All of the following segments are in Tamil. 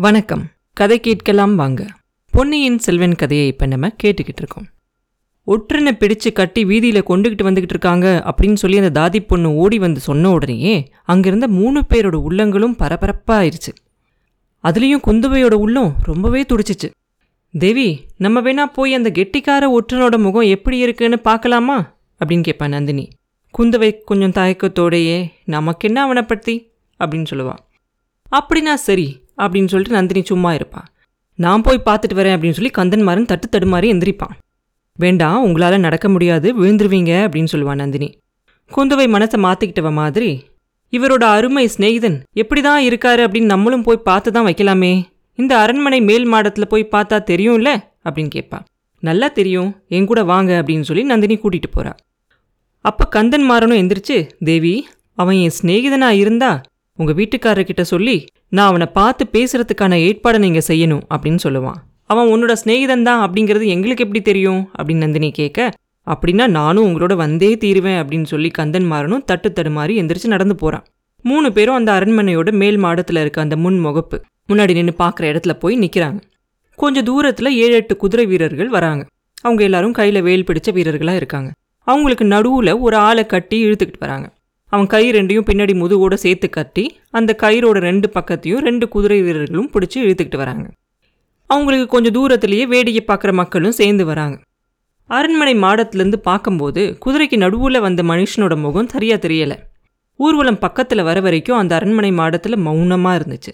வணக்கம். கதை கேட்கலாம் வாங்க. பொன்னியின் செல்வன் கதையை இப்போ நம்ம கேட்டுக்கிட்டு இருக்கோம். ஒற்றனை பிடிச்சு கட்டி வீதியில் கொண்டுகிட்டு வந்துகிட்டு இருக்காங்க அப்படின்னு சொல்லி அந்த தாதி பொண்ணு ஓடி வந்து சொன்ன உடனேயே அங்கிருந்த மூணு பேரோட உள்ளங்களும் பரபரப்பாயிருச்சு அதுலேயும் குந்தவையோட உள்ளம் ரொம்பவே துடிச்சிச்சு. தேவி நம்ம வேணா போய் அந்த கெட்டிக்கார ஒற்றனோட முகம் எப்படி இருக்குன்னு பார்க்கலாமா? அப்படின்னு கேட்பா நந்தினி. குந்தவை கொஞ்சம் தயக்கத்தோடையே நமக்கு என்ன அவனை பற்றி அப்படின்னு சொல்லுவா. அப்படின்னா சரி அப்படின்னு சொல்லிட்டு நந்தினி சும்மா இருப்பாள் நான் போய் பார்த்துட்டு வரேன் அப்படின்னு சொல்லி கந்தன்மாரன் தட்டு தடுமாறி எந்திரிப்பான். வேண்டாம் உங்களால் நடக்க முடியாது விழுந்துருவீங்க அப்படின்னு சொல்லுவான் நந்தினி. குந்தவை மனசை மாற்றிக்கிட்டவ மாதிரி. இவரோட அருமை சிநேகிதன் எப்படி தான் இருக்காரு அப்படின்னு நம்மளும் போய் பார்த்து தான் வைக்கலாமே. இந்த அரண்மனை மேல் மாடத்தில் போய் பார்த்தா தெரியும்ல? அப்படின்னு கேட்பா. நல்லா தெரியும். என் கூட வாங்க அப்படின்னு சொல்லி நந்தினி கூட்டிகிட்டு போகிறா அப்போ கந்தன் மாறனும் எந்திரிச்சு தேவி அவன் என் சிநேகிதனா இருந்தா உங்க வீட்டுக்காரர்கிட்ட சொல்லி நான் அவனை பார்த்து பேசுறதுக்கான ஏற்பாடை நீங்க செய்யணும் அப்படின்னு சொல்லுவான். அவன் உன்னோட சிநேகிதன் தான் அப்படிங்கிறது எங்களுக்கு எப்படி தெரியும்? அப்படின்னு நந்தினி கேட்க அப்படின்னா நானும் உங்களோட வந்தே தீருவேன் அப்படின்னு சொல்லி கந்தன் மாறனும் தட்டு தடுமாறி எந்திரிச்சு நடந்து போறான். மூணு பேரும் அந்த அரண்மனையோட மேல் மாடத்துல இருக்க அந்த முன் முகப்பு முன்னாடி நின்று பார்க்குற இடத்துல போய் நிற்கிறாங்க கொஞ்சம் தூரத்தில் ஏழு எட்டு குதிரை வீரர்கள் வராங்க. அவங்க எல்லாரும் கையில் வேல் பிடிச்ச வீரர்களாக இருக்காங்க. அவங்களுக்கு நடுவில் ஒரு ஆளை கட்டி இழுத்துக்கிட்டு வராங்க. அவன் கை ரெண்டையும் பின்னாடி முதுகோடு சேர்த்து கட்டி அந்த கயிறோட ரெண்டு பக்கத்தையும் ரெண்டு குதிரை வீரர்களும் பிடிச்சி இழுத்துக்கிட்டு வராங்க. அவங்களுக்கு கொஞ்சம் தூரத்துலேயே வேடிக்கை பார்க்குற மக்களும் சேர்ந்து வராங்க. அரண்மனை மாடத்துலேருந்து பார்க்கும்போது குதிரைக்கு நடுவில் வந்த மனுஷனோட முகம் சரியாக தெரியலை. ஊர்வலம் பக்கத்தில் வர வரைக்கும் அந்த அரண்மனை மாடத்தில் மௌனமாக இருந்துச்சு.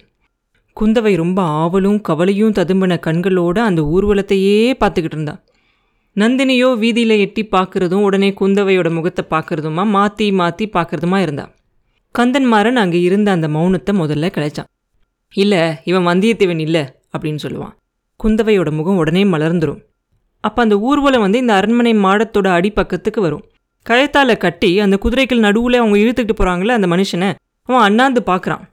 குந்தவை ரொம்ப ஆவலும் கவலையும் ததும்பின கண்களோட அந்த ஊர்வலத்தையே பார்த்துக்கிட்டு இருந்தான் நந்தினியோ வீதியில் எட்டி பார்க்குறதும் உடனே குந்தவையோட முகத்தை பார்க்குறதுமா மாற்றி மாற்றி பார்க்குறதுமா இருந்தா. கந்தன்மாரன் அங்கே இருந்த அந்த மௌனத்தை முதல்ல கலைச்சான் இல்லை இவன் வந்தியத்தேவன் இல்லை அப்படின்னு சொல்லுவான். குந்தவையோட முகம் உடனே மலர்ந்துடும் அப்போ அந்த ஊர்வலம் வந்து இந்த அரண்மனை மாடத்தோட அடிப்பக்கத்துக்கு வரும். கழுத்தால் கட்டி அந்த குதிரைகள் நடுவில் அவங்க இழுத்துக்கிட்டு போகிறாங்களே அந்த மனுஷனை அவன் அண்ணாந்து பார்க்குறான்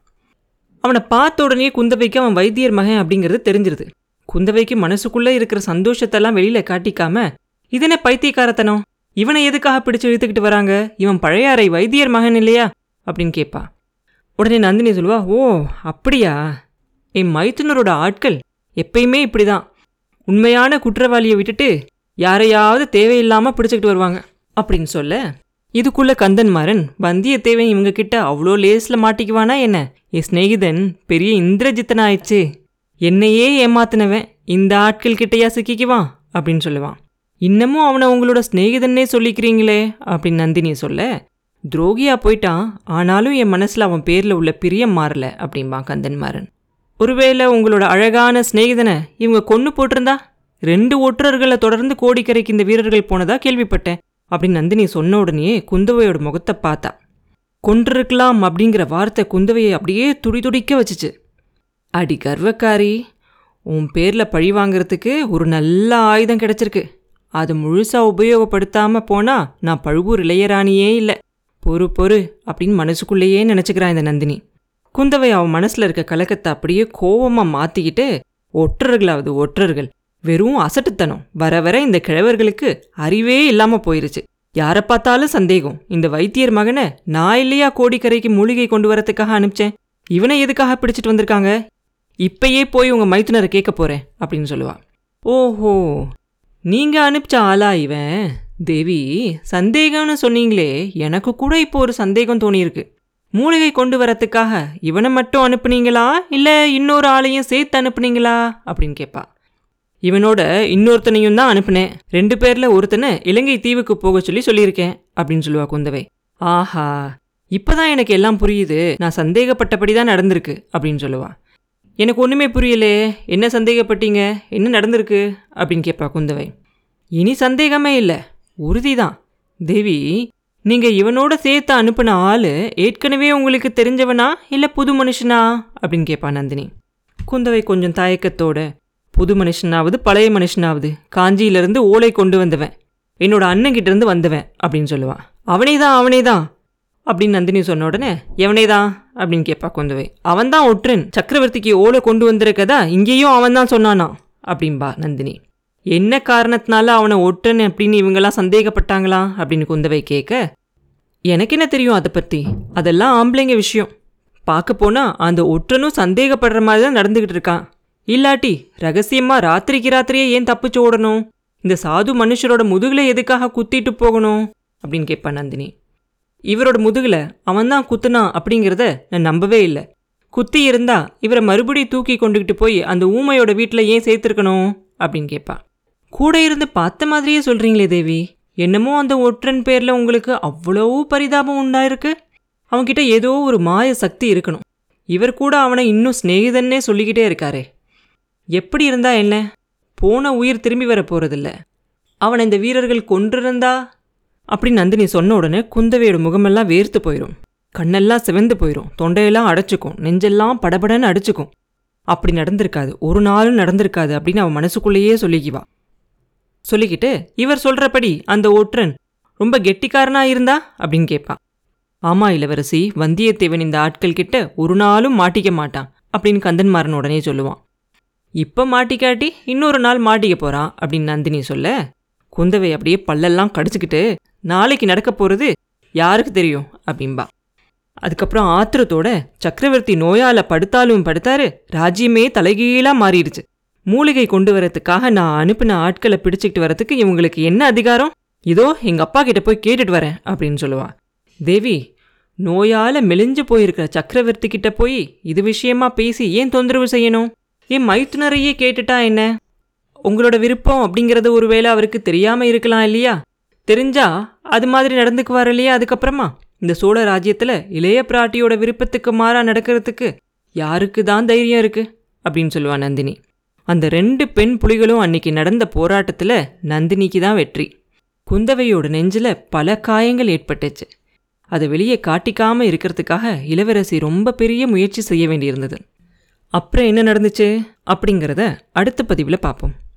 அவனை பார்த்த உடனே குந்தவைக்கு அவன் வைத்தியர் மகன் அப்படிங்கிறது தெரிஞ்சிருது. குந்தவைக்கு மனசுக்குள்ளே இருக்கிற சந்தோஷத்தெல்லாம் வெளியில் காட்டிக்காம இதென்ன பைத்தியக்காரத்தனம்? இவனை எதுக்காக பிடிச்சு இழுத்துக்கிட்டு வராங்க? இவன் பழையாறை வைத்தியர் மகன் இல்லையா? அப்படின்னு கேட்பா உடனே நந்தினி சொல்லுவா ஓ அப்படியா? என் மைத்துனரோட ஆட்கள் எப்பயுமே இப்படிதான். உண்மையான குற்றவாளியை விட்டுட்டு யாரையாவது தேவையில்லாமல் பிடிச்சிக்கிட்டு வருவாங்க. அப்படின்னு சொல்ல இதுக்குள்ள கந்தன்மாறன் வந்தியத்தேவன் இவங்க கிட்ட அவ்வளோ லேஸில் மாட்டிக்குவானா என்ன? என் சிநேகிதன் பெரிய இந்திரஜித்தன் ஆயிடுச்சு என்னையே ஏமாத்தினவன் இந்த ஆட்கள் கிட்டையா சிக்கிக்குவான் அப்படின்னு சொல்லுவான். இன்னமும் அவனை உங்களோட சிநேகிதன்னே சொல்லிக்கிறீங்களே? அப்படின்னு நந்தினி சொல்ல துரோகியா போயிட்டான் ஆனாலும் என் மனசில் அவன் பேரில் உள்ள பிரியம் மாறல அப்படிம்பான் கந்தன்மாறன். ஒருவேளை உங்களோட அழகான சிநேகிதனை இவங்க கொன்று போட்டிருந்தா? ரெண்டு ஒற்றர்களை தொடர்ந்து கோடிக்கரைக்கு இந்த வீரர்கள் போனதா கேள்விப்பட்டேன் அப்படின்னு நந்தினி சொன்ன உடனே குந்தவையோட முகத்தை பார்த்தா. கொன்றிருக்கலாம் அப்படிங்கிற வார்த்தை குந்தவையை அப்படியே துடி துடிக்க வச்சுச்சு. அடி கர்வக்காரி உன் பேரில் பழி வாங்குறதுக்கு ஒரு நல்ல ஆயுதம் கிடச்சிருக்கு. அது முழுசாக உபயோகப்படுத்தாமல் போனால் நான் பழுவூர் இளையராணியே இல்லை. பொறு பொறு அப்படின்னு மனசுக்குள்ளேயே நினச்சிக்கிறான் இந்த நந்தினி. குந்தவை அவன் மனசில் இருக்க கலக்கத்தை அப்படியே கோவமாக மாற்றிக்கிட்டு ஒற்றர்களாவது ஒற்றர்கள் வெறும் அசட்டுத்தனம் வர வர இந்த கிழவர்களுக்கு அறிவே இல்லாமல் போயிருச்சு. யாரை பார்த்தாலும் சந்தேகம் இந்த வைத்தியர் மகனை நான் இல்லையா கோடிக்கரைக்கு மூலிகை கொண்டு வரத்துக்காக அனுப்பிச்சேன்? இவனை எதுக்காக பிடிச்சிட்டு வந்திருக்காங்க? இப்பயே போய் உங்கள் மைத்துனரை கேட்க போகிறேன் அப்படின்னு சொல்லுவா. ஓஹோ நீங்கள் அனுப்பிச்ச ஆளா இவன்? தேவி சந்தேகம்னு சொன்னீங்களே எனக்கு கூட இப்போ ஒரு சந்தேகம் தோணியிருக்கு. மூலிகை கொண்டு வரத்துக்காக இவனை மட்டும் அனுப்புனீங்களா? இல்லை இன்னொரு ஆளையும் சேர்த்து அனுப்புனீங்களா? அப்படின்னு கேட்பா. இவனோட இன்னொருத்தனையும் தான் அனுப்புனேன். ரெண்டு பேரில் ஒருத்தனை இலங்கை தீவுக்கு போக சொல்லி சொல்லியிருக்கேன் அப்படின்னு சொல்லுவா குந்தவை. ஆஹா இப்போதான் எனக்கு எல்லாம் புரியுது. நான் சந்தேகப்பட்டபடி தான் நடந்திருக்கு அப்படின்னு சொல்லுவா. எனக்கு ஒன்றுமே புரியலே. என்ன சந்தேகப்பட்டீங்க? என்ன நடந்திருக்கு? அப்படின்னு கேட்பா குந்தவை. இனி சந்தேகமே இல்லை. உறுதி தான் தேவி நீங்கள் இவனோட சேர்த்து அனுப்பின ஆள் ஏற்கனவே உங்களுக்கு தெரிஞ்சவனா இல்லை புது மனுஷனா? அப்படின்னு கேட்பா நந்தினி. குந்தவை கொஞ்சம் தயக்கத்தோட புது மனுஷனாவது பழைய மனுஷனாவது. காஞ்சியிலிருந்து ஓலை கொண்டு வந்தவன். என்னோட அண்ணன் கிட்டேருந்து வந்தவன் அப்படின்னு சொல்லுவான் அவனே தான் அவனே தான் அப்படின்னு நந்தினி சொன்ன உடனே எவனே தான் அப்படின்னு கேட்பா குந்தவை அவன் தான் ஒற்றன். சக்கரவர்த்திக்கு ஓலை கொண்டு வந்திருக்கதா? இங்கேயும் அவன் தான் சொன்னானா? அப்படின்பா நந்தினி. என்ன காரணத்தினால அவனை ஒற்றன் அப்படின்னு இவங்கெல்லாம் சந்தேகப்பட்டாங்களா? அப்படின்னு குந்தவை கேட்க எனக்கு என்ன தெரியும் அதை பற்றி அதெல்லாம் ஆம்பளைங்க விஷயம். பார்க்க போனால் அந்த ஒற்றனும் சந்தேகப்படுற மாதிரி தான் நடந்துக்கிட்டு இருக்கான் இல்லாட்டி ரகசியமாக ராத்திரிக்கு ராத்திரியே ஏன் தப்பிச்சு ஓடணும்? இந்த சாது மனுஷரோட முதுகில் எதுக்காக குத்திட்டு போகணும்? அப்படின்னு கேட்பா நந்தினி. இவரோட முதுகில் அவன்தான் குத்துனான் அப்படிங்கிறத நான் நம்பவே இல்லை. குத்தி இருந்தா இவரை மறுபடியும் தூக்கி கொண்டுகிட்டு போய் அந்த ஊமையோட வீட்டில் ஏன் சேர்த்துருக்கணும்? அப்படின்னு கேட்பா கூட இருந்து பார்த்த மாதிரியே சொல்கிறீங்களே தேவி. என்னமோ அந்த ஒற்றன் பேரில் உங்களுக்கு அவ்வளோ பரிதாபம் உண்டாயிருக்கு. அவன்கிட்ட ஏதோ ஒரு மாய சக்தி இருக்கணும். இவர் கூட அவனை இன்னும் சிநேகிதன்னே சொல்லிக்கிட்டே இருக்காரே. எப்படி இருந்தா என்ன? போன உயிர் திரும்பி வர போகிறதில்ல அவனை இந்த வீரர்கள் கொன்றிருந்தா அப்படின்னு நந்தினி சொன்ன உடனே குந்தவையோட முகமெல்லாம் வேர்த்து போயிடும் கண்ணெல்லாம் சிவந்து போயிடும் தொண்டையெல்லாம் அடைச்சிக்கும். நெஞ்செல்லாம் படபடன்னு அடிச்சுக்கும். அப்படி நடந்திருக்காது. ஒரு நாளும் நடந்திருக்காது அப்படின்னு அவன் மனசுக்குள்ளேயே சொல்லிக்குவா. சொல்லிக்கிட்டு இவர் சொல்றபடி அந்த ஒற்றன் ரொம்ப கெட்டிக்காரனா இருந்தா? அப்படின்னு கேட்பா. ஆமா இளவரசி. வந்தியத்தேவன் இந்த ஆட்கள் கிட்ட ஒரு நாளும் மாட்டிக்க மாட்டான். அப்படின்னு கந்தன்மாறன் உடனே சொல்லுவான். இப்ப மாட்டிக்காட்டி இன்னொரு நாள் மாட்டிக்க போறான். அப்படின்னு நந்தினி சொல்ல குந்தவை அப்படியே பல்லெல்லாம் கடிச்சுக்கிட்டு நாளைக்கு நடக்க போகிறது யாருக்கு தெரியும்? அப்படின்பா அதுக்கப்புறம் ஆத்திரத்தோட சக்கரவர்த்தி நோயால படுத்தாலும் படுத்தாரு ராஜ்யமே தலைகீழா மாறிடுச்சு. மூலிகை கொண்டு வரத்துக்காக நான் அனுப்பின ஆட்களை பிடிச்சிக்கிட்டு வரதுக்கு இவங்களுக்கு என்ன அதிகாரம்? இதோ எங்க அப்பா கிட்ட போய் கேட்டுட்டு வரேன் அப்படின்னு சொல்லுவா. தேவி நோயால மெலிஞ்சு போயிருக்கிற சக்கரவர்த்தி கிட்ட போய் இது விஷயமா பேசி ஏன் தொந்தரவு செய்யணும்? என் மைத்துனரையே கேட்டுட்டா என்ன? உங்களோட விருப்பம் அப்படிங்கிறது ஒருவேளை அவருக்கு தெரியாம இருக்கலாம் இல்லையா? தெரிஞ்சா அது மாதிரி நடந்துக்குவார் இல்லையா அதுக்கப்புறமா? இந்த சோழ ராஜ்யத்தில் இளைய பிராட்டியோட விருப்பத்துக்கு மாறா நடக்கிறதுக்கு யாருக்கு தான் தைரியம் இருக்கு? அப்படின்னு சொல்லுவா நந்தினி. அந்த ரெண்டு பெண் புலிகளும் அன்னைக்கு நடந்த போராட்டத்தில் நந்தினிக்கு தான் வெற்றி. குந்தவையோட நெஞ்சில் பல காயங்கள் ஏற்பட்டுச்சு. அதை வெளியே காட்டிக்காம இருக்கிறதுக்காக இளவரசி ரொம்ப பெரிய முயற்சி செய்ய வேண்டியிருந்தது. அப்புறம் என்ன நடந்துச்சு? அப்படிங்கிறத அடுத்த பதிவில் பார்ப்போம்.